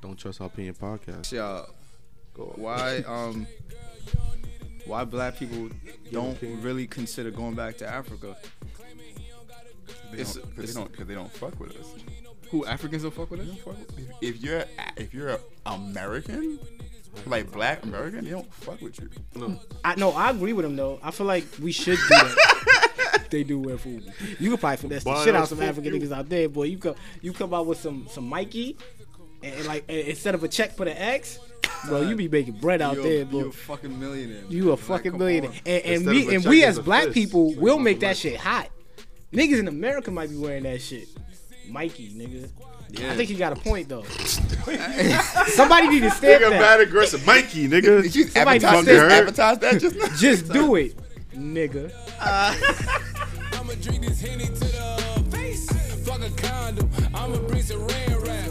Don't trust our opinion podcast. Yeah. Why um why black people don't really consider going back to Africa? They It's- don't, cause it's- they don't, cause they don't fuck with us. Who Africans don't fuck with us? don't fuck with- If you're if you're American, like black American, they don't fuck with you. I no, I agree with him though. I feel like we should do that. they do wear food. You could probably finesse the Boy, shit out that's some African you. niggas out there, boy. You come, you come out with some some Mikey, and, and like and instead of a check for the X, bro, you be making bread out You're, there, bro. you're a fucking millionaire. You a Like, fucking come millionaire, on. and, and we and we as black fist. people Like will make that shit hot. Niggas in America might be wearing that shit. Mikey, nigga. Yeah. I think he got a point though. Somebody need to stamp Nigga, that. bad aggressive, Mikey, nigga. Did you Somebody advertise, fucking advertise that just now? Just do it, nigga. I'ma drink this henny to the face. Fuck a condom. I'ma bring some rain rap.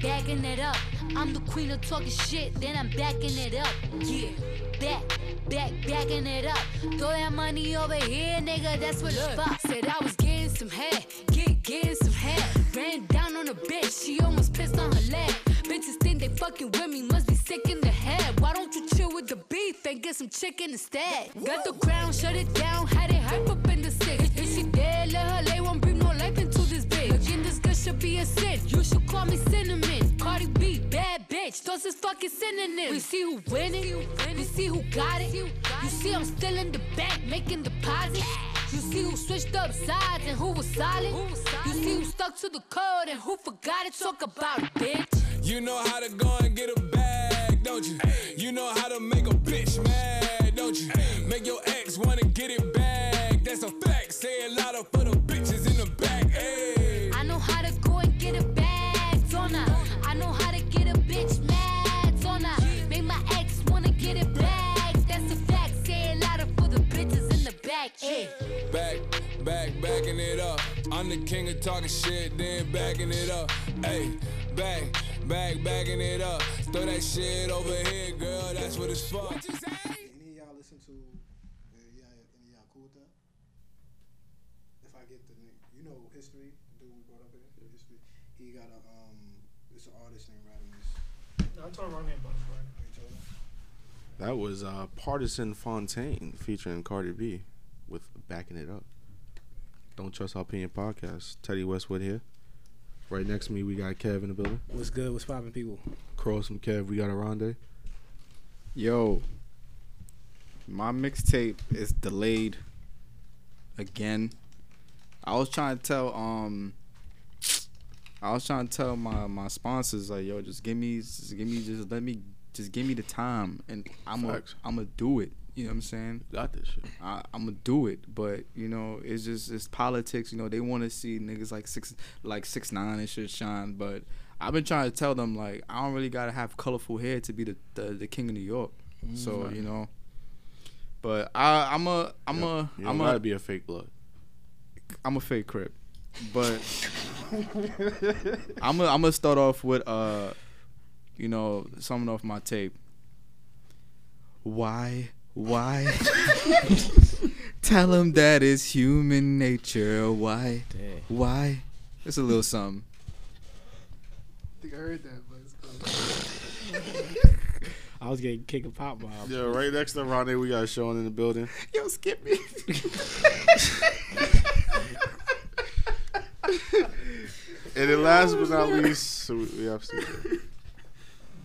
backing it up. I'm the queen of talking shit, then I'm backing it up. Yeah, back, back, backing it up. Throw that money over here, nigga. That's what the for. Said I was getting some head, get getting some head. Ran down on a bitch, she almost pissed on her leg. Bitches think they fucking with me, must be sick in the head. Why don't you chill with the beef and get some chicken instead? Got the crown, shut it down, had it hype up in the six. If she dead, let her bitch. This good should be a sin. You should call me cinnamon. Cardi B, bad bitch, those is fucking synonyms. We see who winning, we see who got it. You see I'm still in the bank making deposits. You see who switched up sides and who was solid. You see who stuck to the code and who forgot it. Talk about it, bitch. You know how to go and get a bag, don't you? You know how to make a bitch mad, don't you? Make your ex wanna get it back. That's a fact. Say a lot of for the bitches in the back. I'm the king of talking shit, then backing it up. Hey, back, back, backing it up. Throw that shit over here, girl. That's what it's for. What you say? Any of y'all listen to? Uh, yeah, any of y'all cool with that? If I get the name, you know history. The dude we brought up in history. He got a um. It's an artist named Radimus. I told Ronnie about it. Brian. You told him? That was uh, Pardison Fontaine featuring Cardi B with Backing It Up. Don't Trust Our Opinion podcast. Teddy Westwood here. Right next to me, we got Kev in the building. What's good? What's poppin', people? Cross from Kev, we got a Ronde. Yo, my mixtape is delayed again. I was trying to tell um I was trying to tell my my sponsors like yo just give me just give me just let me just give me the time and I'm gonna I'm gonna do it. You know what I'm saying? Got this shit. I, I'm gonna do it, but you know, it's just it's politics. You know, they want to see niggas like six, like six nine and shit shine. But I've been trying to tell them like I don't really gotta have colorful hair to be the the, the king of New York. So you know, but I I'm a I'm a I'm don't gotta a be a fake blood. I'm a fake crip, but I'm a, I'm gonna start off with uh, you know, something off my tape. Why? Why? Tell him that it's human nature. Why? Why? It's a little something. I think I heard that, but it's cool. I was getting kick and pop mob. Yeah, right next to Ronnie, we got Sean in the building. Yo, skip me. And then last but not least, so we, we have CJ.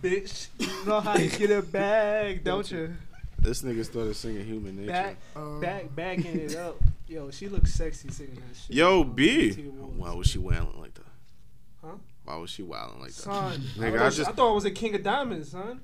Bitch, you know how to get a bag, don't you? This nigga started singing Human Nature. Back, back, backing it up. Yo, she looks sexy singing that shit. Yo, Um, B. BET Awards. Why was she wailing like that? Huh? Why was she wailing like that? Son, Nigga, I, I thought, just- I thought it was a King of Diamonds, son.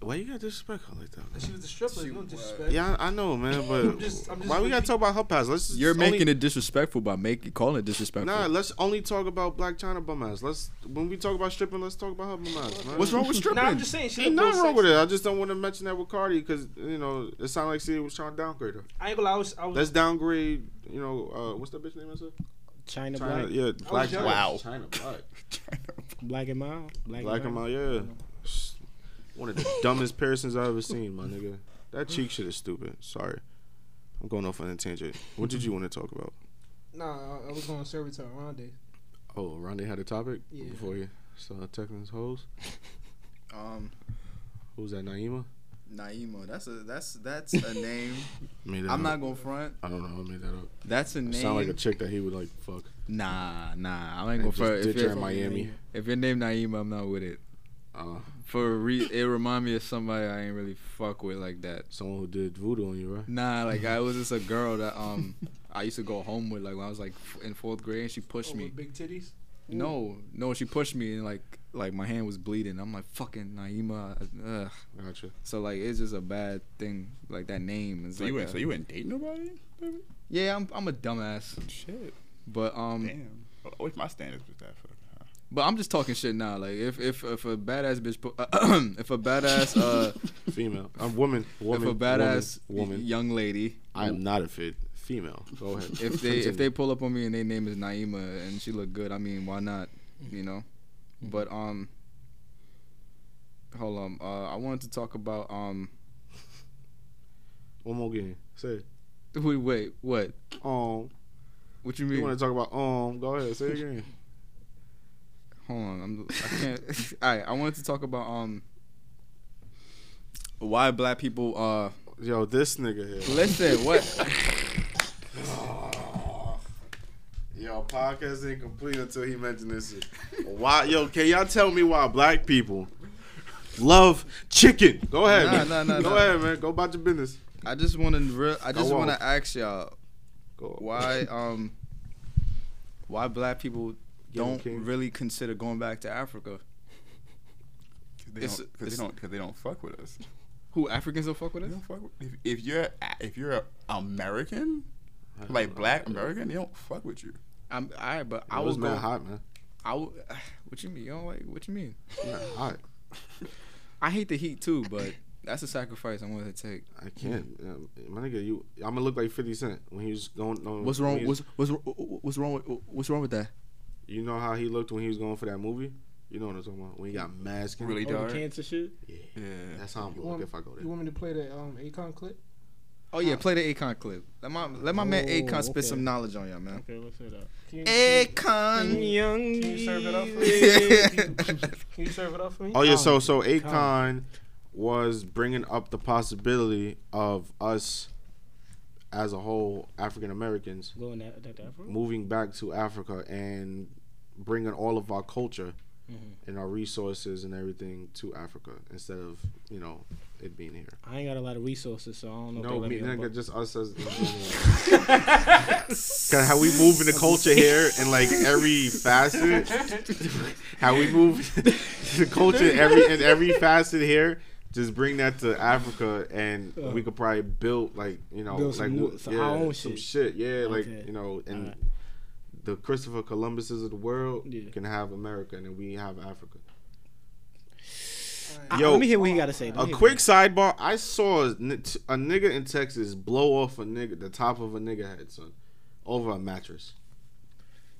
Why you gotta disrespect her like that? She was a stripper. She no was. disrespect. Yeah, I, I know, man, but I'm just- I'm just why we gotta talk about her past? Let's You're only- making it disrespectful by making calling it disrespectful. Nah, let's only talk about Blac Chyna bum ass. Let's when we talk about stripping, let's talk about her bum ass. Man. What's wrong with stripping? Nah, I'm just saying. She Ain't nothing wrong with it. I just don't want to mention that with Cardi because you know it sounded like she was trying to downgrade her. I ain't gonna lie. I was, I was Let's downgrade. You know uh, what's that bitch name? I said China, China. black, Yeah, Black. Wow. China Black. black and mild, black, Black and mild. Yeah. One of the dumbest piercings I've ever seen, my nigga. That cheek shit is stupid. Sorry. I'm going off on a tangent. What did you want to talk about? Nah, I- I was going to serve it to Ronde. Oh, Ronde had a topic Yeah. before you started texting his hoes. Um, Who's that, Naima? Naima. That's a that's that's a name. I'm up. not gonna front. I don't know. I made that up. That's a name. sound like a chick that he would like fuck. nah, nah. I ain't And gonna just front. If ditch her you're, in Miami. if your name Naima, I'm not with it. Uh, For a re- it remind me of somebody I ain't really fuck with like that. someone who did voodoo on you, right? Nah, like I was just a girl that um I used to go home with like when I was like f- in fourth grade and she pushed Oh, me. with big titties. No, no, she pushed me and like like my hand was bleeding. I'm like fucking Naima. Ugh. Gotcha. So like it's just a bad thing. Like that name is So like you ain't a- so you ain't dating nobody? Yeah, I'm I'm a dumbass. Shit. But um Damn. Oh, What's my standards with that? For? But I'm just talking shit now. Like if if if a badass bitch if a badass uh Female. I'm woman. Woman. if a badass woman. woman. young lady I am not a fit female. Go ahead. if they if they pull up on me and their name is Naima and she look good, I mean, why not? You know. But um, hold on. Uh, I wanted to talk about um. one more game. Say. it. Wait, wait, what? Um. What you mean? You want to talk about um? Go ahead. Say it again. Hold on, I'm. I can't. All right, I wanted to talk about um. Why black people uh Yo, this nigga here. listen what Yo, podcast ain't complete until he mentioned this. shit. Why? Yo, can y'all tell me why black people love chicken? Go ahead. Nah, man. nah, nah, Go nah. ahead, man. Go about your business. I just want to real I just Go want to ask y'all Go. why um why black people don't King. really consider going back to Africa. Cause they, It's- don't, cause they don't, cause they don't fuck with us. Who Africans don't fuck with They us? don't fuck with, if, if you're if you're American, like Black American, they don't fuck with you. I'm all right, but I I was was mad hot, man. I w- what you mean? You don't like what you mean? Mad hot. I hate the heat too, but that's a sacrifice I'm willing to take. I can't. Um, my nigga, you. I'm gonna look like 50 Cent when he was going. On, What's wrong? he What's what's what's wrong with what's wrong with that? You know how he looked when he was going for that movie? You know what I'm talking about? When he got masked. Really Oh, dark. the cancer shit. Yeah. Yeah. That's how I'm You gonna want, look if I go there. you want me to play the um Akon clip? Oh yeah, play the Akon clip. Let my let my man Oh, Akon spit okay. some knowledge on y'all, man. Okay, let's hear that. Can you, Akon. Young. can you serve it up for me? Can you serve it up for me? Oh yeah, so Con. so Con. Akon was bringing up the possibility of us as a whole African Americans Going that that Africa. moving back to Africa and bringing all of our culture Mm-hmm. and our resources and everything to Africa instead of you know it being here. I ain't got a lot of resources, so I don't know. No, me, me nigga, just us as. Cause how we move in the culture here in like every facet, how we move the culture every in every facet here. Just bring that to Africa, and we could probably build like you know, Build like some new- some yeah, our own some shit. shit. Yeah, like you know, and Alright. The Christopher Columbuses of the world Yeah. can have America, and then we have Africa. I- Yo, let me hear what he got to say. Let A hear quick sidebar: I saw a nigga in Texas blow off a nigga, the top of a nigga head, son, over a mattress.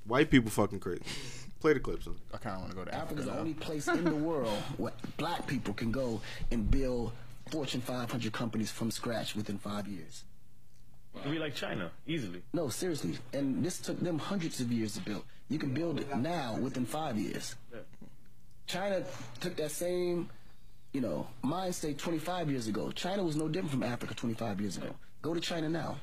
White people fucking crazy. Play the clip, son. I kind of want to go to Africa Africa is the only place in the world where black people can go and build Fortune 500 companies from scratch within five years. We like China, easily. No, seriously. And this took them hundreds of years to build. You can build it now within five years. China took that same, you know, mind state 25 years ago. China was no different from Africa 25 years ago. Go to China now.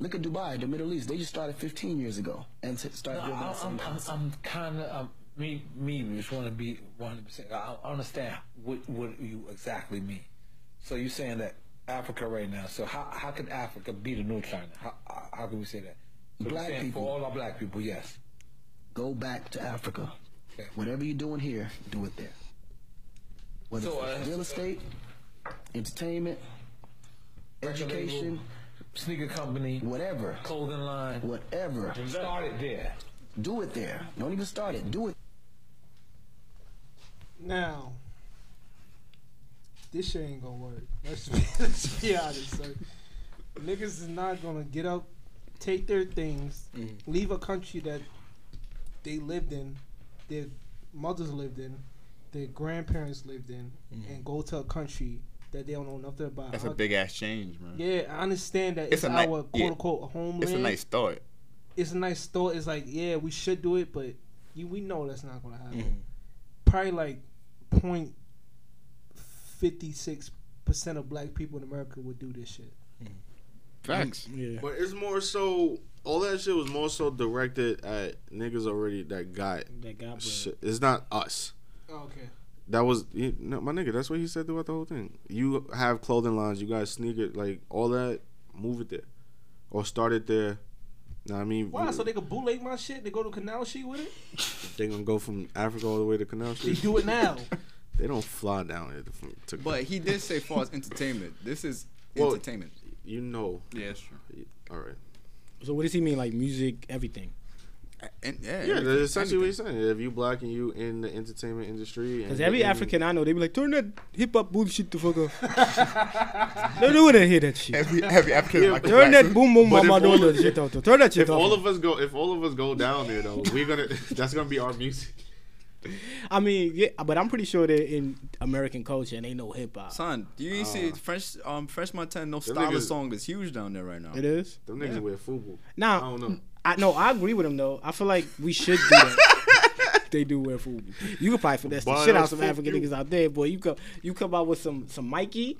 Look at Dubai, the Middle East. They just started 15 years ago and t- started No, building I, I'm, I'm. I'm kind of um, me. Me just want to be 100. percent I I understand what what you exactly mean. So you're saying that Africa right now. So how how can Africa be the new China? How how, how can we say that? So Black people. for all our black people, yes. Go back to Africa. Okay. Whatever you're doing here, do it there. whether So, uh, real estate, entertainment, education, sneaker company, whatever, clothing line, whatever. start it there. Do it there. Don't even start it. Do it. Now, this shit ain't gonna work. Let's be, let's be honest, sir. Niggas is not gonna get up, take their things, leave a country that they lived in, their mothers lived in, their grandparents lived in, and go to a country that they don't know nothing about. That's a big ass change, man. Yeah, I understand that It's it's, a our ni- quote yeah. unquote homeland. It's a nice start. It's a nice thought. It's like, yeah, we should do it, but you, we know that's not gonna happen. Mm-hmm. Probably like point fifty six percent of black people in America would do this shit. Facts. Yeah. But it's more so. All that shit was more so directed at niggas already that got That got bread. shit. It's not us. Oh, okay. That was you no, my nigga. That's what he said throughout the whole thing. You have clothing lines. You guys sneaker like all that. Move it there, or start it there. Know what I mean, Why? So they could bootleg my shit. They go to Canal Street with it. they gonna go from Africa all the way to Canal They Street. do it now. They don't fly down here to, to But he did say far as entertainment. This is Well, entertainment. you know. Yeah, it's true. All right. So what does he mean? Like music, everything? And, yeah, Yeah, that's essentially what he's saying. If you black and you in the entertainment industry, Because every African I know, they be like, turn that hip hop bullshit the fuck off. They don't want to hear that shit. Every every African Yeah, like Turn black that boom boom mama all doing of- that shit out. Turn that shit out. If off. all of us go, if all of us go down there though, we're gonna. That's gonna be our music. I mean, yeah, but I'm pretty sure they're in American culture and they know hip hop. Son, do you see French um French Montana no Them stylist niggas- song is huge down there right now. It is. Them niggas Yeah. wear FUBU. Now, I don't know. I no, I agree with him though. I feel like we should do that. they do wear food. You could probably finesse the shit out that's some African you. niggas out there, boy. You come, you come out with some some Mikey,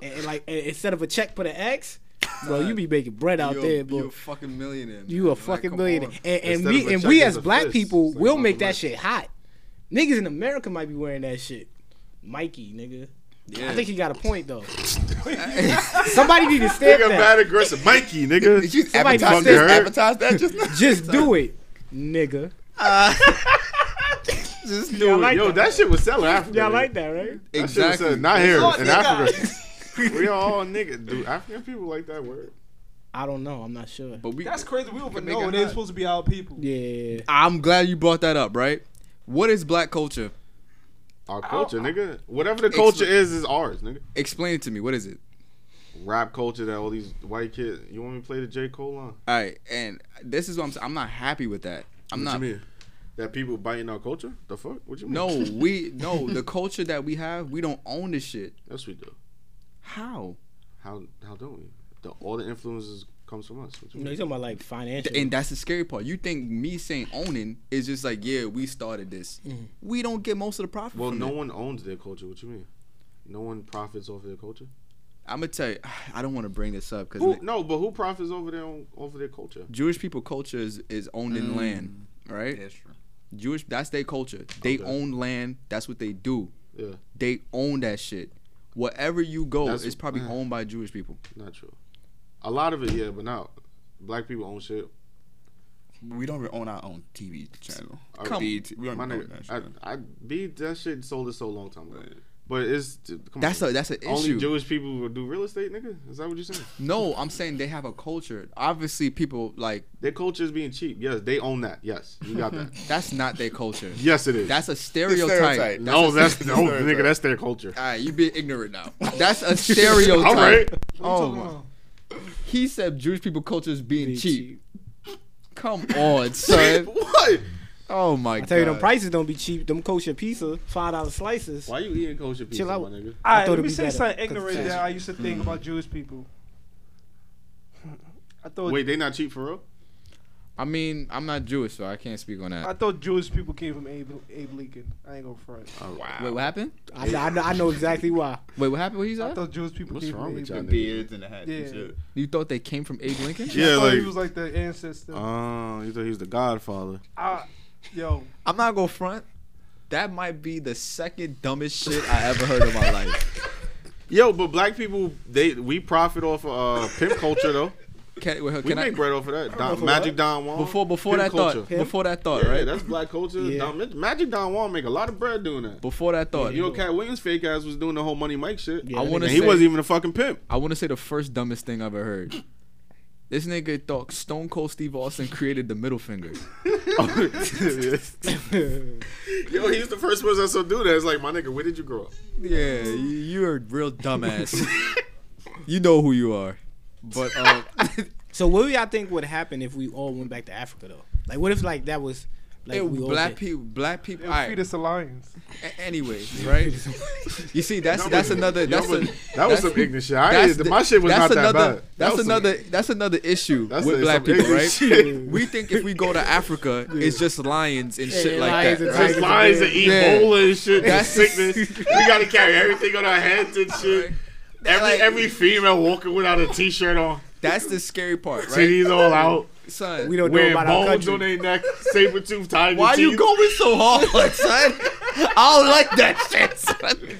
and, and like and instead of a check, put an X. Bro, you be making bread out you there, a, boy. You a fucking millionaire. You a fucking come millionaire. on. And, and we and we as black fist. people It's like will make that Mike. shit hot. Niggas in America might be wearing that shit. Mikey, nigga. Yeah. I think he got a point though. Somebody need to stamp Nigga, that. bad aggressive, Mikey, nigga. Did you advertise, fucking this, advertise that just now? Just do it, nigga. Uh, just Yeah, I like Yo, that. that shit was selling Africa. Yeah, I nigga. like that, right? That shit was Exactly. selling- Not here Oh, in. Africa. we are all niggas. Do African people like that word? I don't know. I'm not sure. But we, That's crazy. We don't even know it they're supposed to be our people. Yeah. I'm glad you brought that up. Right? What is black culture? Our culture, nigga. Whatever the culture is, is ours, nigga. Explain it to me. What is it? Rap culture that all these white kids. You want me to play the J Cole line? All right, and this is what I'm saying. I'm not happy with that. I'm not what not. You mean? That people biting our culture? The fuck? What you mean? No, we no the culture that we have. We don't own this shit. Yes, we do. How? How how don't we? The, all the influences comes from us. What you You know, mean? talking about like financial. And that's the scary part. You think me saying owning is just like, yeah, we started this. We don't get most of the profit. Well, from no it. one owns their culture. What you mean? No one profits off their culture. I'm gonna tell you. I don't want to bring this up because no, but who profits over their own, over their culture? Jewish people culture is, is owned in land, right? Yeah, it's true. Jewish, that's their culture. They Okay. own land. That's what they do. Yeah, They own that shit. Wherever you go, That's- it's probably uh. owned by Jewish people. not true. A lot of it, yeah, but now black people own shit. We don't even own our own TV channel. Come- BET, we don't My own nigga, that I, shit. I beat that shit sold it so long time ago. But it's come That's on. a that's an issue. only. Jewish people will do real estate, nigga. Is that what you're saying? No, I'm saying they have a culture. Obviously, people like Their culture is being cheap. Yes, they own that. Yes, you got that. that's not their culture. yes, it is. That's a stereotype. stereotype. no, a- that's no, stereotype. nigga. That's their culture. All right, you being ignorant now. That's a stereotype. All right. Oh my. He said Jewish people culture is being cheap. Come on, son. what? Oh my I god. tell you, them prices don't be cheap. Them kosher pizza, five dollar slices. Why you eating kosher pizza, Chill out. my nigga? All right, thought let it'd me be say better, something 'cause ignorant it's that I used to think mm-hmm. about Jewish people. I thought Wait, they not cheap for real? I mean, I'm not Jewish, so I can't speak on that. I thought Jewish people came from Abe, Abe Lincoln. I ain't gonna front. Oh, wow. Wait, what happened? I, know- I, know, I know exactly why. Wait, what happened? What he I said? thought Jewish people What's came wrong from with Abe y'all Lincoln. Beards and the hats and Yeah. shit. You thought they came from Abe Lincoln? I Yeah, thought like he was like the ancestor. oh, you thought he was the Godfather. I, yo, I'm not gonna front. That might be the second dumbest shit I ever heard in my life. Yo, but black people, they we profit off of uh, pimp culture though. Can, well, We can I? make bread off of that. Don, for Magic what? Don Juan. Before before Pimp that culture. thought, before that thought, Yeah, right? that's black culture. Yeah. Don- Magic Don Juan make a lot of bread doing that. Before that thought, You know, Katt Williams fake ass was doing the whole Money Mike shit. Yeah, I want to he wasn't even a fucking pimp. I want to say the first dumbest thing I've ever heard. This nigga thought Stone Cold Steve Austin created the middle finger. Yo, he's the first person that so do that. It's like, my nigga, where did you grow up? Yeah, you- you're a real dumbass. you know who you are. But um, So what do y'all think would happen if we all went back to Africa though? Like what if like that was like we all black did- people, black people. They'll All right. feed us a lions. A- anyways, right? you see, that's that's another. That's Yo, a, that was that's- some ignorant shit. I that's the- my shit was that's not that another, bad. That That's some- another. That's another issue That's with a- black people, right? shit. we think if we go to Africa, it's just lions and shit Yeah, like lions that. and right? Just lions and Yeah. Ebola and shit. That's That's sickness. we gotta carry everything on our heads and shit. Every Like- every female walking without a t-shirt on, That's the scary part, right? titties all out, Son, we don't know wearing about our bones country. on their neck, saber tooth tiger why you going so hard, son? I don't like that shit, son.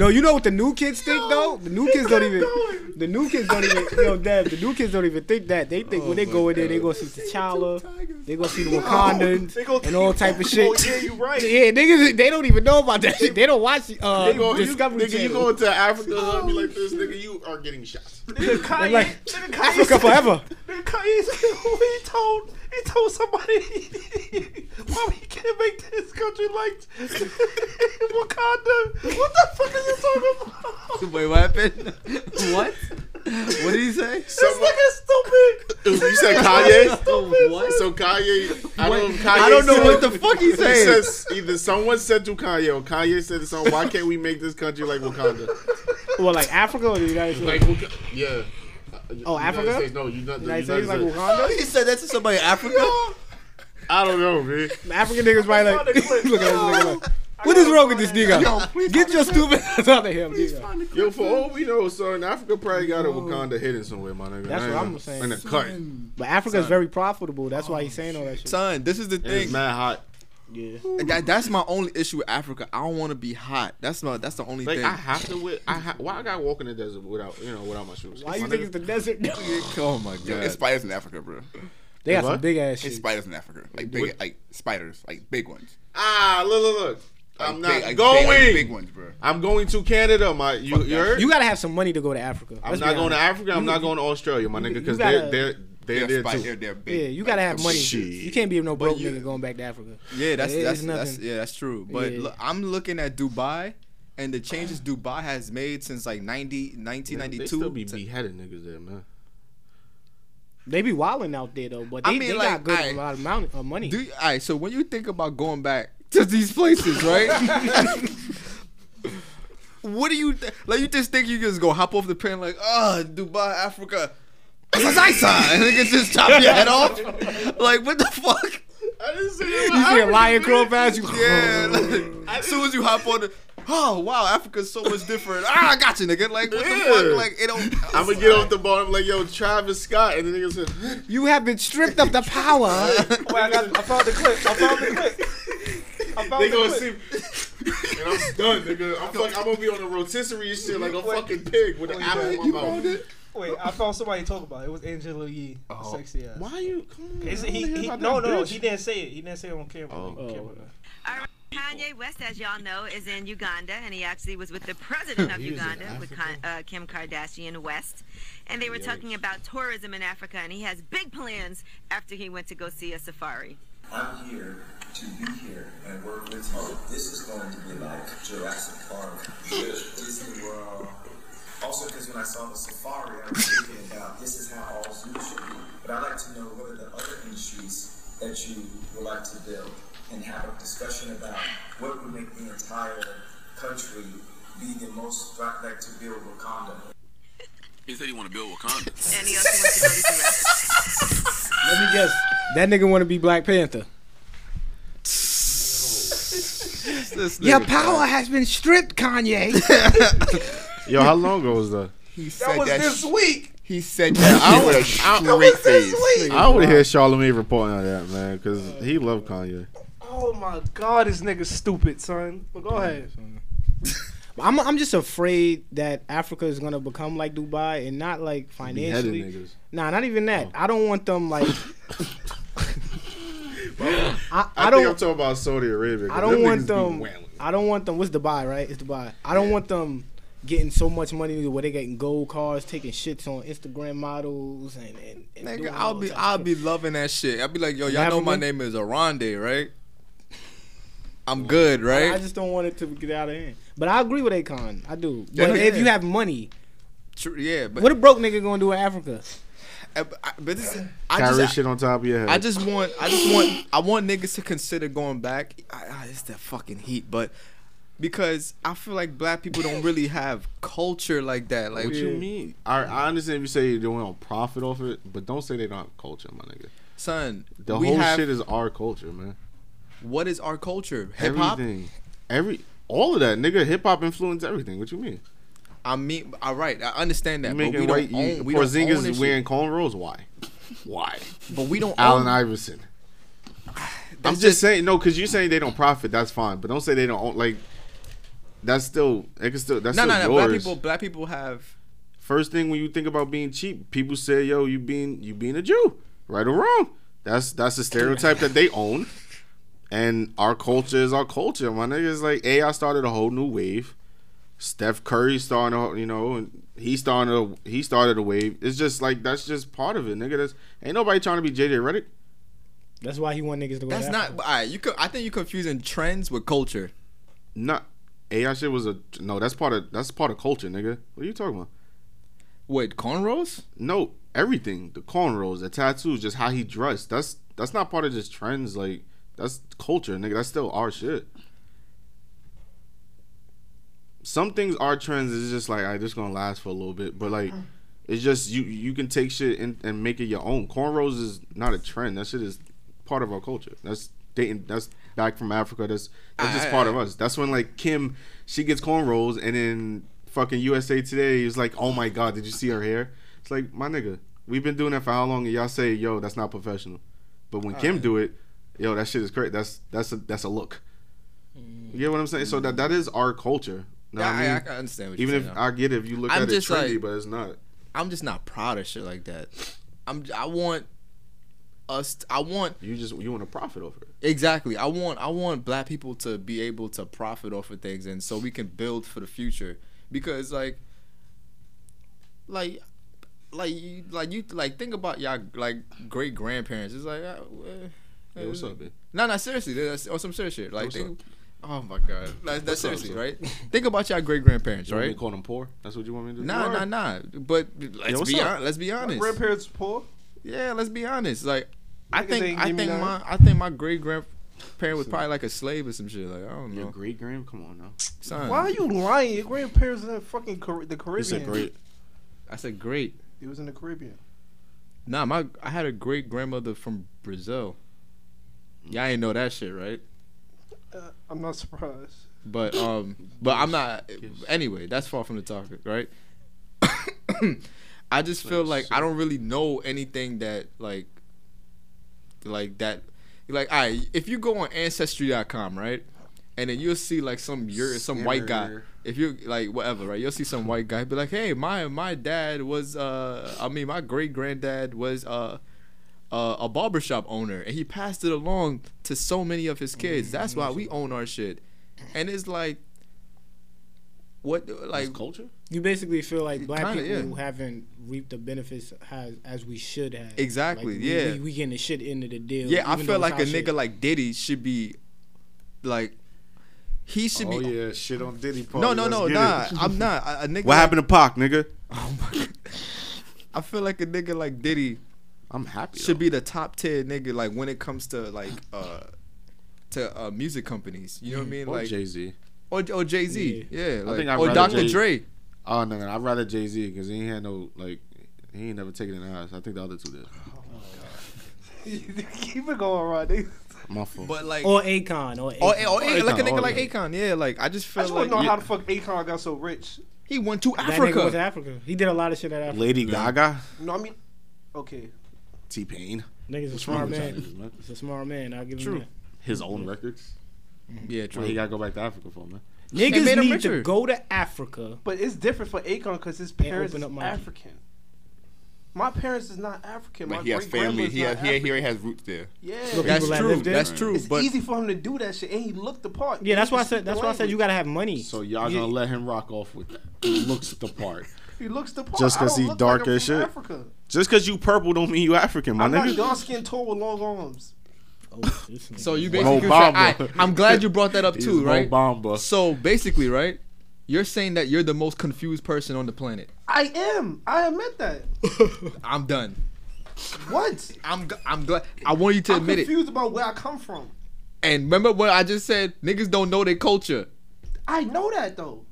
No, you know what the new kids think though? The new kids don't even. The new kids don't even. Yo, Dad, the new kids don't even think that. They think when they go in there, they gonna see T'Challa, they gonna see the Wakandans and all type of shit. Oh, yeah, you right. Yeah, niggas, they don't even know about that shit. They don't watch uh, They go, you, Discovery nigga, you Channel. go into Africa and be like this, nigga, you are getting shot. Nigga, They're Kanye, like, nigga, Kanye Africa said- forever. Nigga, Kanye said, he told, he told somebody, why we can't make this country like Wakanda. What the fuck are you talking about? Wait, what happened? what? What did he say? This nigga's stupid. You said Kanye? what? So Kanye, I don't, Kanye I don't know said- what the fuck he He saying. says either someone said to Kanye or Kanye said to someone, "Why can't we make this country like Wakanda?" Well, like Africa or the United States? Like, Waka- yeah. Oh, United Africa? States, no, you not, the United United States like States. Wakanda? he said that to somebody in Africa. I don't know, man. African niggas might like look at this nigga like, what is wrong with this nigga? Yo, Get your stupid ass out of here, nigga. Yo, for all we know, son, Africa probably got a Wakanda hidden somewhere, my nigga. That's I what ain't- I'm saying. In a cut. But Africa's very profitable. That's why he's oh, saying all that shit. Son, this is the thing. it's mad hot. Yeah. That, that's my only issue with Africa. I don't want to be hot. That's my. That's the only Like thing. I have to. Wear, I ha- why I gotta walk in the desert without you know without my shoes? Why you think it's the desert? oh my Yo, god. it's spiders in Africa, bro. they got some big ass It's spiders in Africa, like big, like spiders, like big ones. Ah, look, look, look. Like I'm big- not like going. Big, like big ones, bro. I'm going to Canada, my. You, you that. heard? You gotta have some money to go to Africa. I'm not be going to honest. Africa. I'm You- not going to Australia, my nigga, because they're they're they're They're, there too. they're, they're big. Yeah, you gotta have oh, money. Shit. You can't be no broke you- nigga going back to Africa. Yeah, that's It that's, that's yeah, that's true. But Yeah. look, I'm looking at Dubai and the changes Dubai has made since like 90, They 1992. still be to- beheading niggas there, man. They be wilding out there though, but I they, mean, they like, got good I- amount of amount of uh, money. Do you, all right, so when you think about going back to these places, right? what do you th- like? You just think you just go hop off the plane like, oh, Dubai, Africa. That's a nice sign. And nigga just chop your head off. Like, what the fuck? I didn't say you see a lion crow past you. Yeah. Like, as soon as you hop on the, oh wow, Africa's so much different. Ah, I got you, nigga. Like, what the fuck? Like, it don't. I'm gonna get off the ball. I'm like, yo, Travis Scott, and the nigga said, You have been stripped of the power. Wait, I, got, I found the clip. I found the clip. I found they the gonna clip. see, and I'm done, nigga. I'm fuck, I'm gonna be on a rotisserie shit like a fucking pig with an apple in my mouth. Wait, I found somebody talk about it. It was Angela Yee, the sexy ass. Why are you? Come on, Is it, he, wanna hear he, no, no, bitch. he didn't say it. He didn't say it on camera. Oh. On camera. Kanye West, as y'all know, is in Uganda, and he actually was with the president of He was in Uganda, with uh, Kim Kardashian West, and they were talking about tourism in Africa, and he has big plans after he went to go see a safari. I'm here to be here and work with you. This is going to be like Jurassic Park, Disney World. Also, because when I saw the safari, I was thinking about this is how all zoos should be. But I'd like to know what are the other industries that you would like to build and have a discussion about what would make the entire country be the most like to build Wakanda. He said he want to build Wakanda. And he also went to go to Jurassic Let me guess. That nigga want to be Black Panther. Your power has been stripped, Kanye. Yo, how long ago was that? He That said was that. this sh- week. he said that with a straight face. I would hear Charlamagne reporting on that, man, because he loved Kanye. Oh my god, this nigga's stupid, son. But go ahead. I'm I'm just afraid that Africa is gonna become like Dubai and not like financially. niggas. Nah, not even that. Oh. I don't want them like. I, I, I don't. I'm talking about Saudi Arabia. I don't them want them. I don't want them. What's Dubai, right? It's Dubai. I don't want them getting so much money where they getting gold cars, taking shits on Instagram models, and, and, and Nigga, doing I'll be I'll of be loving that shit. I'll be like, yo, y'all know my African? name is Aronde, right? I'm good, right? I just don't want it to get out of hand. But I agree with Akon. I do. Yeah, But if yeah. you have money, True, yeah, but what a broke nigga gonna do in Africa? Uh, but I- but this, I Carry just, shit on top of your head. I just want, I just want, I want niggas to consider going back. I, I, it's that fucking heat, but because I feel like black people don't really have culture like that. Like, what you mean? I, I understand if you say they don't profit off it, but don't say they don't have culture, my nigga. son, The we whole have, shit is our culture, man. what is our culture? Hip hop. Everything, every all of that, nigga. Hip hop influenced everything. What you mean? I mean, all right, I understand that, You but we making don't white? own. We don't own Porzingis this is wearing shit. cornrows. Why? Why? But we don't Allen own. Iverson. I'm just, just- saying no, because you're saying they don't profit. That's fine, but don't say they don't own. Like that's still it can still that's No, still no, no. Black people, black people have. First thing when you think about being cheap, people say, "Yo, you being you being a Jew, right or wrong." That's that's a stereotype that they own, and our culture is our culture. My nigga is like AI started a whole new wave. Steph Curry starting, a, you know, and he started a, he started a wave. It's just like that's just part of it, nigga. That's ain't nobody trying to be JJ Redick. That's why he want niggas to go. That's to not. Africa. All right, you. Co- I think you're confusing trends with culture. Not AI shit was a no. That's part of that's part of culture, nigga. What are you talking about? Wait, cornrows? No, everything. The cornrows, the tattoos, just how he dressed. That's that's not part of just trends. Like that's culture, nigga. That's still our shit. Some things are trends. It's just like I just gonna last for a little bit, but like it's just you you can take shit and, and make it your own. Cornrows is not a trend. That shit is part of our culture. That's dating. That's back from Africa. That's that's just I- part I- of us. That's when like Kim, she gets cornrows, and then fucking USA Today is like, oh my god, did you see her hair? It's like my nigga, we've been doing that for how long? And y'all say, yo, that's not professional. But when Kim do it, yo, that shit is great. That's that's a that's a look. Mm. You get what I'm saying? So that that is our culture. Know Yeah, I- mean? I can understand Even if now. I get it, if you look I'm at it trendy, like- but it's not. I'm just not proud of shit like that. I'm. I want us. I want You just you want to profit over it. exactly. I want. I want black people to be able to profit off of things, and so we can build for the future. Because like, like, like you, like you, like think about y'all like great grandparents. It's like, uh, uh, Hey, what's up, man? No, no, seriously, that's on some serious shit. Like, think, oh my god, like, that's What's up, seriously right. Think about y'all great grandparents, You want me right? to call them poor? That's what you want me to do? Nah, nah, nah. But let's what's be up? hon- let's be My honest. grandparents poor. Yeah, let's be honest. Like, I think I give me think none. my I think my great grandparent was probably like a slave or some shit. Like, I don't know. Your great grand? Come on now. Son, Why are you lying? Your grandparents in fucking Car- the You Caribbean. said great. I said great. It was in the Caribbean. Nah, my I had a great grandmother from Brazil. Y'all ain't know that shit, right? Uh, I'm not surprised. But um, but I'm not. Anyway, that's far from the topic, right? I just feel like I don't really know anything that like, like that, like I. If you go on Ancestry.com, right, and then you'll see like some you're some white guy. If you like whatever, right, you'll see some white guy be like, "Hey, my my dad was uh, I mean, my great granddad was uh." Uh, a barbershop owner and he passed it along to so many of his kids. That's why we own our shit. And it's like what like culture? You basically feel like black Kinda, people yeah. haven't reaped the benefits has, as we should have. Exactly, Like, yeah. We, we getting the shit into the deal. Yeah, I feel like a our nigga like Diddy should be like he should Oh be Oh yeah, shit on Diddy. Party. No, no, Let's no, get nah. it. I'm not. A, a nigga What like- happened to Pac, nigga? I feel like a nigga like Diddy I'm happy. should be the top tier nigga like when it comes to like uh to uh music companies. You know what I mean? Or Like Jay Z. or or Jay Z. Yeah, I like, think I'd or Dr. Jay- Dre. Oh no, no, I'd rather Jay Z because he ain't had no like he ain't never taken an ass. I think the other two did. Keep it going, Rodney. My fault. But like or Akon or or, Akon. or, Akon, like a nigga or like Akon. Akon. Yeah, like I just I feel just like want to know yeah, how the fuck Akon got so rich. he went to That nigga was Africa. Africa. He did a lot of shit at Africa. Lady Gaga, No, I mean, okay. T Pain, Nigga's a What's smart man. niggas, man? He's a smart man. I'll give True. him that. his own records. Yeah, True. true. He gotta go back to Africa for man. Niggas made 'em need richer. to go to Africa. But it's different for Akon because his parents open is up. African. My parents is not African. But My he has great family. He not has, he, he already has roots there. Yeah, That's true. That's true. It's But easy for him to do that shit, and he looked the part. Yeah, that's why I said. That's why I said you gotta have money. So y'all Yeah. gonna let him rock off with that? He looks the part. He looks the part. Just because don't he dark like as shit. Africa. Just because you purple don't mean you African, my I'm nigga. dark skinned tall with long arms. So you Well, basically Obama. say, I, am glad you brought that up He's too, right? Obama. So basically, right? You're saying that you're the most confused person on the planet. I am. I admit that. I'm done. What? I'm g- I'm glad. I want you to I'm admit it. confused about where I come from. And remember what I just said? Niggas don't know their culture. I know that though.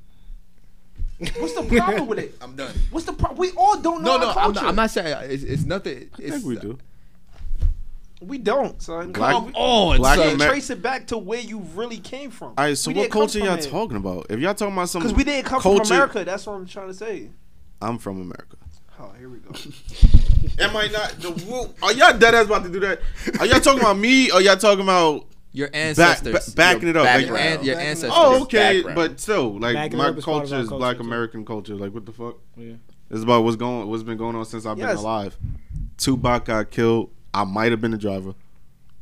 What's the problem with it? I'm done. What's the problem? We all don't know No, no, our I'm culture. not, I'm not saying it's, it's nothing. It's, I think we do. We don't, son. Black- Come on, Black you oh, can't Amer- trace it back to where you really came from. All right, so We what culture from y'all it. talking about? If y'all talking about some Because we didn't come culture, from America. That's what I'm trying to say. I'm from America. Oh, here we go. Am I not? The, whoa, are y'all dead ass about to do that? Are y'all talking about me? Or y'all talking about Your back, ancestors. ba- backing it up? Like, Your, an, your ancestors. oh, okay, Background. but still, like Backing my is culture our is culture, Black too. American culture. Like, what the fuck? Yeah. It's about what's going, what's been going on since I've been Yes. alive. Tupac got killed. I might have been the driver.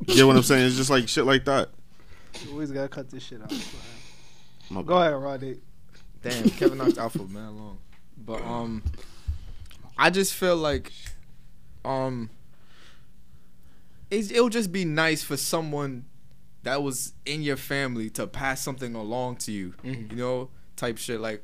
You get what I'm saying? It's just like shit like that. You always gotta cut this shit out. My Go ahead, Rodney. Damn, Kevin knocked out for man long. But um, I just feel like um, it's, it'll just be nice for someone that was in your family to pass something along to you. You know, type shit like.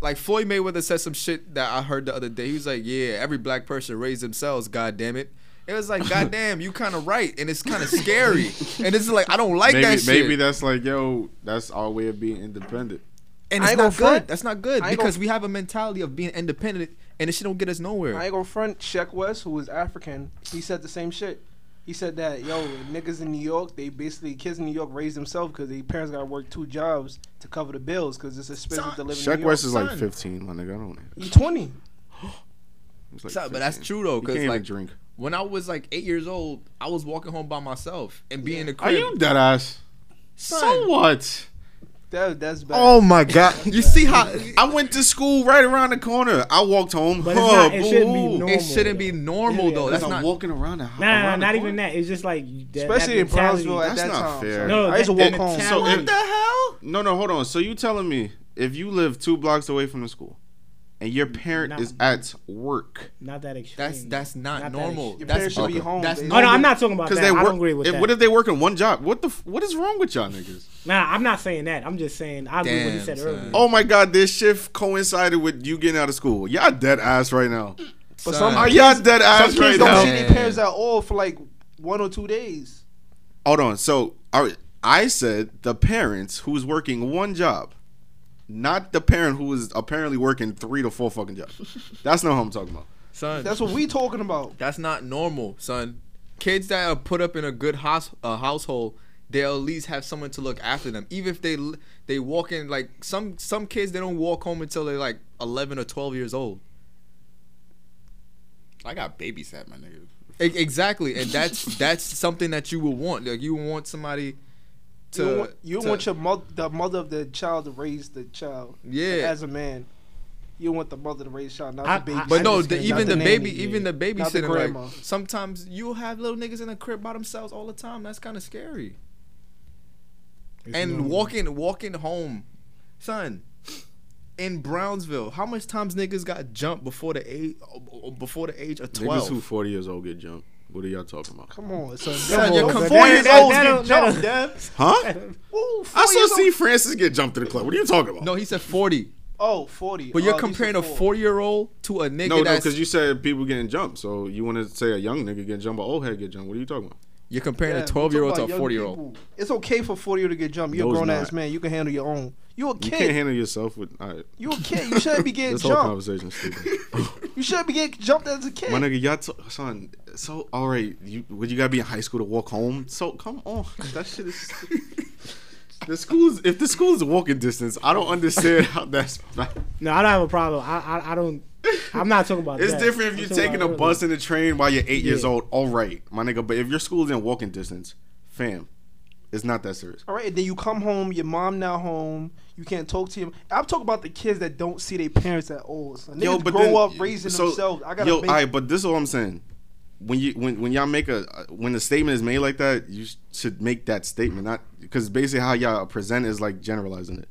Like Floyd Mayweather said some shit that I heard the other day. He was like, "Yeah, every black person raised themselves. God damn it." It was like, goddamn, you kind of right," and it's kind of scary. and it's like, I don't like maybe, that shit. maybe that's like, yo, that's our way of being independent. And it's ain't not gonna front. good. That's not good I because gonna- we have a mentality of being independent, and this shit don't get us nowhere. I ain't gonna front Sheck Wes, who was African. He said the same shit. He said that yo niggas in New York, they basically kids in New York raise themselves because their parents gotta work two jobs to cover the bills because it's expensive to live in Sheck New York. Wes is like 15, my nigga. I don't know. He's twenty. Like Son, but that's true though, He because can't even like drink. When I was like eight years old, I was walking home by myself and being a the Are you dead ass? Son. So what? That that's bad. Oh my god! You see how I went to school right around the corner. I walked home. But it's huh, not- it shouldn't be normal. it shouldn't be normal Yeah, though. because That's I'm not. walking around the house. Nah, nah, not even that. It's just like that, Especially that in mentality. Brownsville at That's that not time. fair. No, I used to walk home. So mentality- if the hell? No, no, hold on. So you telling me if you live two blocks away from the school, and your parent Not- is at work, Not that extreme. That's that's not, Not normal. ex- Your That's parents should be home. That's They- Oh no, I'm not talking about that. they I don't agree with if- that. What if they work in one job? What the? What is wrong with y'all niggas? Nah, I'm not saying that. I'm just saying I agree with what he said son. earlier. Oh my God, this shift coincided with you getting out of school. Y'all dead ass right now. But Son. some Are kids, y'all dead some ass kids right don't now? see their parents at all for like one or two days. Hold on. So, all right, I said the parents who's working one job, not the parent who is apparently working three to four fucking jobs. That's not what I'm talking about. son. That's what we talking about. That's not normal, son. Kids that are put up in a good house uh, household, they'll at least have someone to look after them. Even if they l- they walk in like some some kids, they don't walk home until they're like eleven or twelve years old. I got babysat, my nigga. E- exactly, and that's that's something that you would want. Like you would want somebody to. you don't want, you to- want your mother, the mother of the child to raise the child. Yeah. As a man, you want the mother to raise the child, not I- the baby. I- But no, the, can't- even not the the baby, nanny, even the Not the babysitting, like sometimes you'll have little niggas in the crib by themselves all the time. That's kind of scary. It's and normal. walking walking home, son. In Brownsville, how much times niggas got jumped before the age before the age of Niggas twelve? who 40 years old get jumped. What are y'all talking about? Come on, son. Son, Yo, you're four comparing years that- old that get don't- jumped, that Dev. Huh? Ooh, four I saw years C. Francis get jumped to the club. What are you talking about? No, he said forty. Oh, 40. But you're Oh, these comparing a four year old to a nigga no, no, that's because you said people getting jumped. So you want to say a young nigga get jumped, or old head get jumped. What are you talking about? You're comparing Yeah, a twelve year old to a 40 year old. It's okay for 40 year old to get jumped. You're No, a it's grown ass man. You can handle your own. You a kid. You can't handle yourself with. All right. you a kid. You shouldn't be getting This whole jumped. conversation is stupid. You shouldn't be getting jumped as a kid. My nigga, y'all, t- son. So all right, you would you gotta be in high school to walk home? So come on, that shit is. the schools, if the school is walking distance, I don't understand how that's. No, I don't have a problem. I I, I don't. I'm not talking about It's that. different if I'm you're taking a about bus earlier. and a train while you're eight years old. All right, my nigga. But if your school's in walking distance, fam, It's not that serious. All right, then you come home, your mom now home, you can't talk to him. I'm talking about the kids that don't see their parents at all. So niggas grow then- up raising so- themselves. I gotta Yo, make, all right, but this is what I'm saying. When you when when y'all make a when the statement is made like that, you should make that statement, not because basically how y'all present is like generalizing it.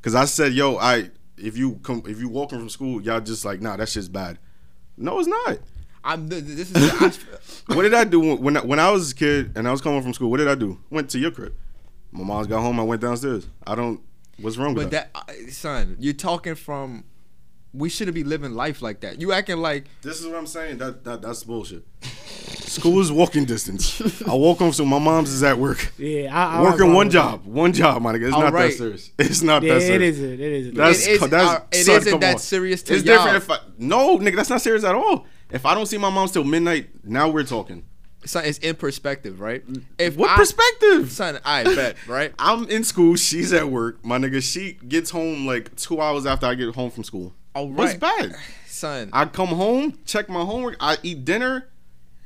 Because I said, yo, I if you come if you walking from school, y'all just like, nah, that shit's bad. No, it's not. I'm. This is. I, what did I do when I, when I was a kid and I was coming from school? What did I do? Went to your crib. My mom's got home. I went downstairs. I don't. What's wrong with but that? that, uh, son, you're talking from. We shouldn't be living life like that. You acting like This is what I'm saying. That, that that's bullshit. School is walking distance. I walk home, so my mom's is at work. Yeah, I, I working one with job, one job, my nigga. It's All not right. that serious. It's not Yeah, that it serious. isn't, it isn't. That's it is, that's uh, it son, isn't that on. serious to It's different y'all. if I no nigga. That's not serious at all. If I don't see my mom till midnight, now we're talking. son, it's in perspective, right? If What I- perspective? son? I bet, right? I'm in school. She's at work. My nigga, she gets home like two hours after I get home from school. All What's right. bad? Son, I come home, check my homework, I eat dinner.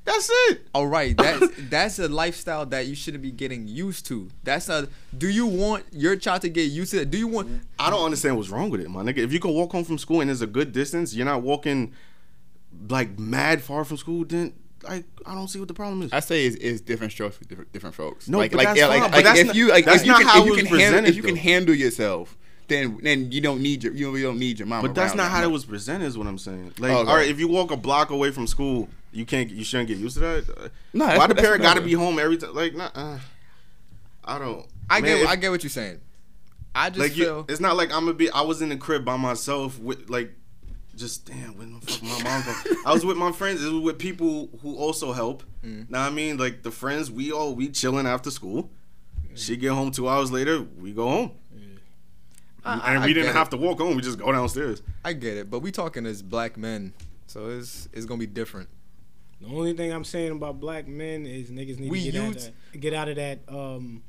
That's it. all right, that's that's a lifestyle that you shouldn't be getting used to. That's a. Do you want your child to get used to it? Do you want? I don't understand what's wrong with it, my nigga. If you can walk home from school and it's a good distance, you're not walking like mad far from school, then like I don't see what the problem is. I say it's, it's different strokes for different, different folks. No, like, but like, that's yeah, like, but like that's if not- you like that's if you not can, how if you it can handle if you can handle yourself, then then you don't need your you don't, you don't need your mom. But that's not how it was presented. Is what I'm saying. Like, Okay. all right, if you walk a block away from school, you can't, you shouldn't get used to that. No, why the parent got to be home every time? Like, nah, uh, I don't. I Man, get. if- I get what you're saying. I just like feel. you, it's not like I'm gonna be. I was in the crib by myself with like, just damn. When the fuck my mom? Go? I was with my friends. It was with people who also help. Mm. Now I mean, like the friends we all we chilling after school. She get home two hours later. We go home. I- and I we didn't have it. to walk home. We just go downstairs. I get it, but we talking as black men, so it's it's gonna be different. The only thing I'm saying about black men is niggas need We to get out, of that, get out of that. Um,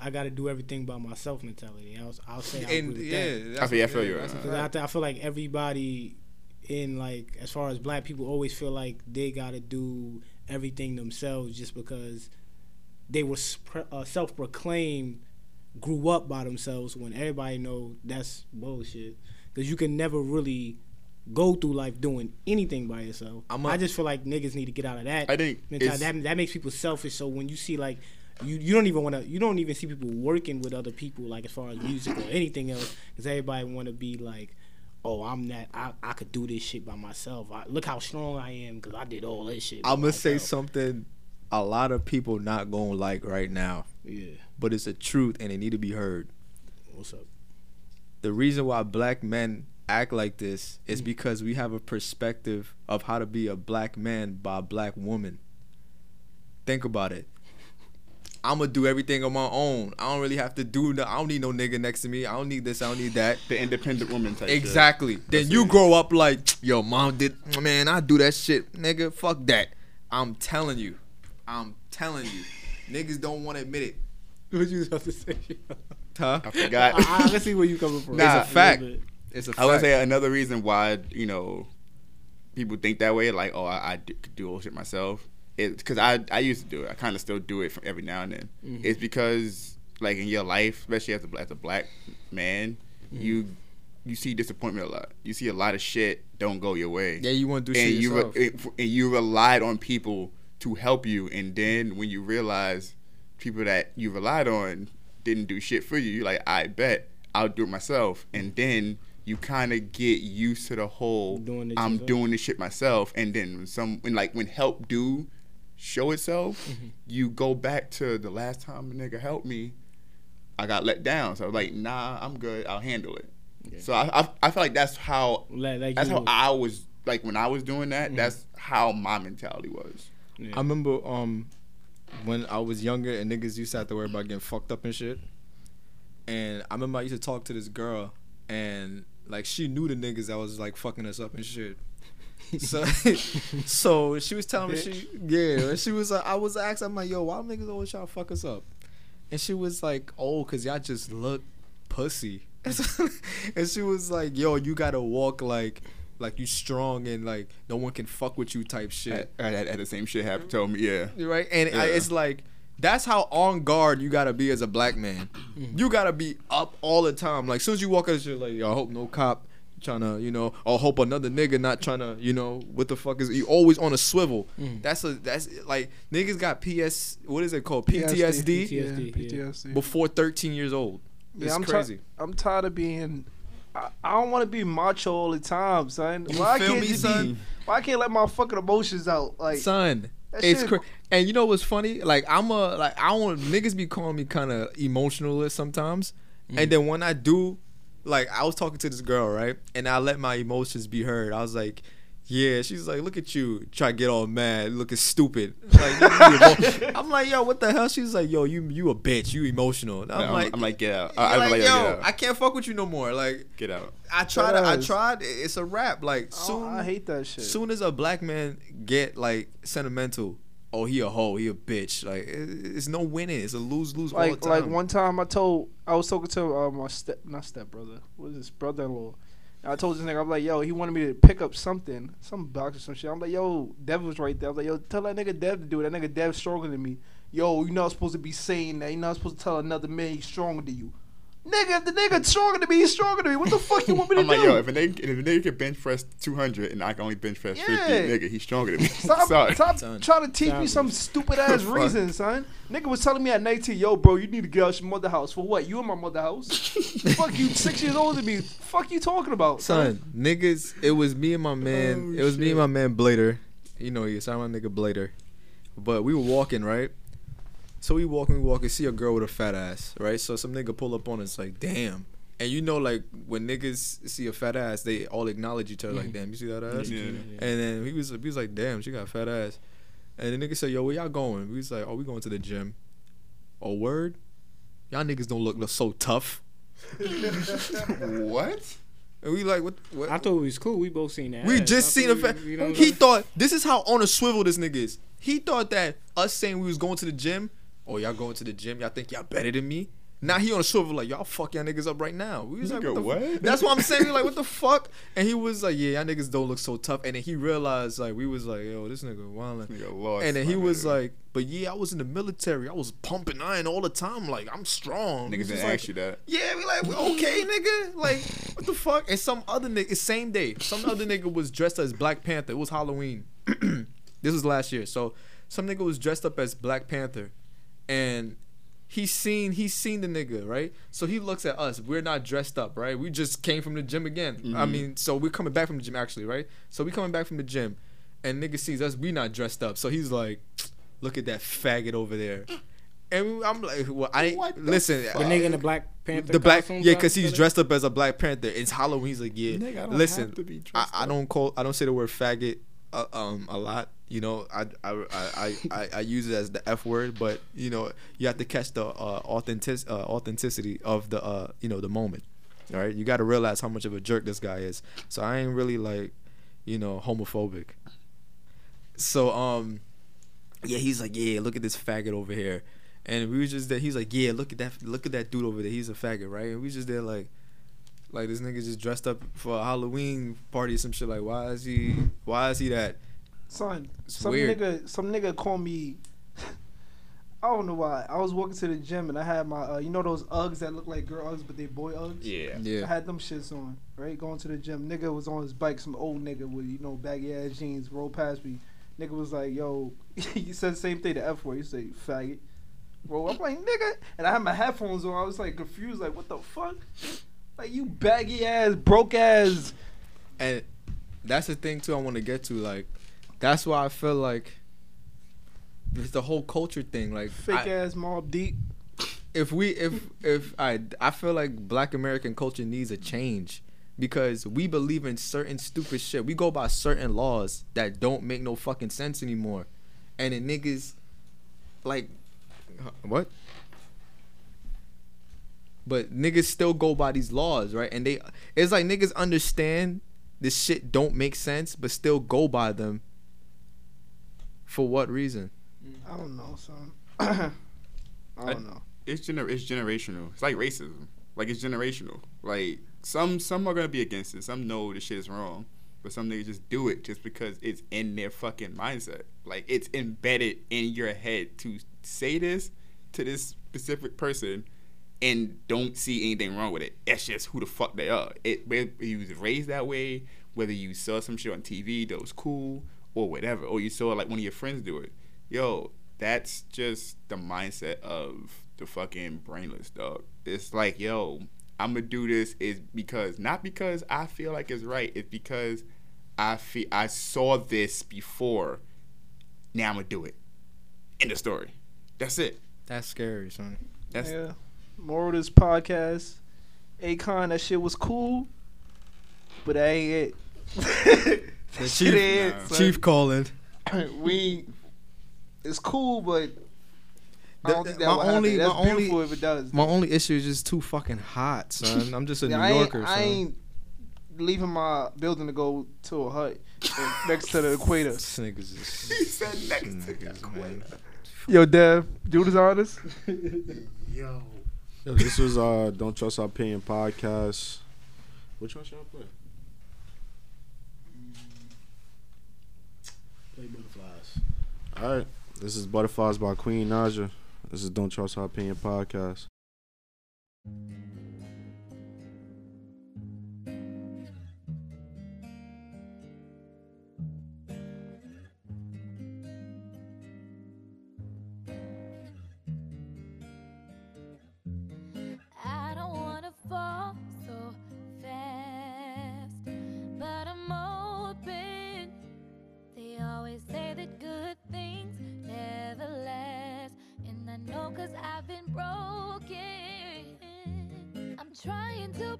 I got to do everything by myself mentality. I'll, I'll say I And yeah, that. I feel- I feel yeah, you. that's a I, I feel like everybody in like as far as black people always feel like they got to do everything themselves just because they were spr- uh, self-proclaimed grew up by themselves when everybody know that's bullshit. Because you can never really go through life doing anything by yourself. I'm a- I just feel like niggas need to get out of that I think that, that makes people selfish. So when you see like you, you don't even want to you don't even see people working with other people like as far as music or anything else because everybody want to be like oh i'm that I, I could do this shit by myself. I, look how strong i am because i did all this shit I'm gonna say something a lot of people not gonna like right now, yeah but it's a truth and it need to be heard. what's up The reason why black men act like this is mm. because we have a perspective of how to be a black man by a black woman. Think about it. I'm gonna do everything on my own. I don't really have to do. No, I don't need no nigga next to me. I don't need this. I don't need that. the independent woman type. shit. Exactly. Then you grow up like, yo, mom did, man, I do that shit, nigga. Fuck that. I'm telling you. I'm telling you. Niggas don't want to admit it. what you about to say Huh? I forgot. I, I can see where you coming from Nah, it's a fact. little. It's a fact. I would say another reason why you know people think that way, like oh I, I do, could do all shit myself, is because I I used to do it. I kind of still do it from every now and then. Mm-hmm. It's because like in your life, especially as a as a black man, Mm-hmm. you you see disappointment a lot. You see a lot of shit don't go your way. Yeah, you want to do and shit you yourself. re- and you relied on people to help you, and then when you realize people that you relied on didn't do shit for you, you're like, I bet I'll do it myself, and then you kind of get used to the whole Doing I'm yourself. doing this shit myself, and then when some when like when help do show itself, Mm-hmm. you go back to the last time a nigga helped me, I got let down, so I was like, nah, I'm good, I'll handle it. So I, I I feel like that's how Like- like that's how I was like when I was doing Mm-hmm. that. That's how my mentality was. I remember um when I was younger and niggas used to have to worry about getting fucked up and shit. And I remember I used to talk to this girl and like she knew the niggas that was like fucking us up and shit. So so she was telling me she yeah, and she was like I was asking I'm like, yo, why niggas always try to fuck us up? And she was like, Oh, cause y'all just look pussy. and she was like, Yo, you gotta walk like like you strong and like no one can fuck with you type shit. I, I had the same shit happen. Told me, yeah. Right? And I, it's like That's how on guard you gotta be as a black man. You gotta be up all the time. Like, as soon as you walk out, you're like, yo, I hope no cop trying to, you know, or hope another nigga not trying to, you know, what the fuck is you always on a swivel. Mm. That's a that's like niggas got PS. What is it called? PTSD. PTSD. PTSD, Yeah, PTSD. Before 13 years old. Yeah, It's I'm crazy. I'm tired of being. I, I don't want to be macho all the time, son. You why feel can't me, just son? Be, why I can't let my fucking emotions out? Like, son. It's crazy. and you know what's funny? Like I'm a like I want niggas be calling me kind of emotionalist sometimes, and mm. then when I do, like I was talking to this girl right, and I let my emotions be heard. I was like, yeah. She's like, look at you, try to get all mad, looking stupid. Like, I'm like, yo, what the hell? She's like, yo, you you a bitch, you emotional. And I'm, I'm, like, I'm like, get out. I'm I, I'm like, like, yo, yo, get out. I can't fuck with you no more. Like, Get out. I tried. I tried. It's a rap. Like oh, soon. I hate that shit. Soon as a black man get like sentimental, oh he a hoe, he a bitch. Like it- it's no winning. It's a lose lose all the like time. like one time I told I was talking to uh, my step not step brother what is this brother in law. I told this nigga I'm like yo he wanted me to pick up something some box or some shit. I'm like yo Dev was right there. I was like yo tell that nigga Dev to do it. That nigga Dev stronger than me. Yo you're not supposed to be saying that. You're not supposed to tell another man he's stronger than you. Nigga if the nigga stronger than me he's stronger than me. What the fuck you want me to I'm do? like, yo, if a nigga, if a nigga can bench press 200 and I can only bench press 50, Yeah. nigga, he's stronger than me. Stop, Sorry. stop Son. trying to teach me some stupid ass Fuck. reason, son. Nigga was telling me at 19, yo, bro, you need to get out your mother house. For what? You in my mother house? Fuck you, six years older than me. Fuck you talking about, son, niggas. It was me and my oh, man. Oh, it was me shit. and my man Blader. You know, you sound my nigga Blader. But we were walking right. So we walking, we walking, see a girl with a fat ass, right? So some nigga pull up on us like, damn. And you know, like when niggas see a fat ass, they all acknowledge each other like, mm-hmm. damn, you see that ass? Yeah. And then he was, he was like, damn, she got a fat ass. And the nigga said, yo, where y'all going? We was like, oh, we going to the gym. Oh, word? Y'all niggas don't look so tough. what? And we like, what? what? I thought it was cool. We both seen that. We ass. just I seen a thought fa- we- you know He thought this is how on a swivel this nigga is. He thought that us saying we was going to the gym, oh y'all going to the gym, y'all think y'all better than me. Now he on a swivel like y'all fuck y'all niggas up right now. We was like, Nigga, what? the fu-" what? That's what I'm saying. We like, what the fuck? And he was like, yeah, y'all niggas don't look so tough. And then he realized like we was like, yo, this nigga wildin'. Nigga lost. And then he was nigga. like, but yeah, I was in the military. I was pumping iron all the time. Like I'm strong. Niggas didn't just like, ask you that. yeah, we like, okay, nigga. Like, what the fuck? And some other nigga, same day, some other nigga was dressed as Black Panther. It was Halloween. this was last year. So some nigga was dressed up as Black Panther, and he's seen he seen the nigga right. So he looks at us. We're not dressed up, right? We just came from the gym again. I Mhm. mean, so we're coming back from the gym actually, right? So we coming back from the gym, and nigga sees us. We not dressed up. So he's like, look at that faggot over there. And I'm like, well, I What the listen. The nigga in the Black Panther. The black, yeah, because he's dressed up as a Black Panther. It's Halloween. He's like, yeah. Nigga, I don't Listen, have to be I, I don't call, I don't say the word faggot, uh, um, a lot. You know, I, I, I, I, I, use it as the f word, but you know, you have to catch the uh, authentic, uh, authenticity of the, uh, you know, the moment. All right, you got to realize how much of a jerk this guy is. So I ain't really like, you know, homophobic. So um, yeah, he's like, yeah, look at this faggot over here, and we was just there. He's like, yeah, look at that, look at that dude over there. He's a faggot, right? And we just there like, like this nigga just dressed up for a Halloween party or some shit. Like, why is he, why is he that? Son, It's some weird. nigga, some nigga called me. I don't know why. I was walking to the gym and I had my, uh, you know those Uggs that look like girl Uggs but they boy Uggs. Yeah. yeah. I had them shits on, right? Going to the gym. Nigga was on his bike, some old nigga with, you know, baggy ass jeans, Roll past me. Nigga was like, yo, he said the same thing, the F word. He said, faggot. Bro, I'm like, nigga. And I had my headphones on. I was like confused, like, what the fuck? Like, you baggy ass, broke ass. and that's the thing too. I want to get to like, that's why I feel like it's the whole culture thing. Like, Fake I- ass Mobb Deep. if we if if I I feel like Black American culture needs a change because we believe in certain stupid shit. We go by certain laws that don't make no fucking sense anymore, and the niggas like what? But niggas still go by these laws, right? And they it's like niggas understand this shit don't make sense, but still go by them. For what reason? I don't know, son. I I- don't know. It's gener- it's generational. It's like racism. Like it's generational. Like some some are gonna be against it. Some know this shit is wrong, but some niggas just do it just because it's in their fucking mindset. Like it's embedded in your head to say this to this specific person and don't see anything wrong with it. That's just who the fuck they are. It whether you was raised that way, whether you saw some shit on TV that was cool or whatever, or you saw like one of your friends do it. Yo, that's just the mindset of the fucking brainless dog. It's like, yo, I'm gonna do this is because not because I feel like it's right. It's because I feel I saw this before. Now I'm gonna do it. End of story. That's it. That's scary, son. That's yeah. Moral of this podcast, Akon, that shit was cool, but that ain't it. that shit Chief- ain't it. Chief calling. we, it's cool, but I The- don't think that my will only- That's my only- beautiful if it does. My only issue is just too fucking hot, son. I'm just a Yeah, New I ain't, Yorker, I ain't leaving my building to go to a hut next to the equator. This niggas is. He said next to the equator. Yo, Dev, do this honest. Yo. Yo, this was uh Don't Trust Our Opinion podcast. Which one should I play? Play butterflies. All right. This is Butterflies by Queen Naija. This is Don't Trust Our Opinion podcast. Trying to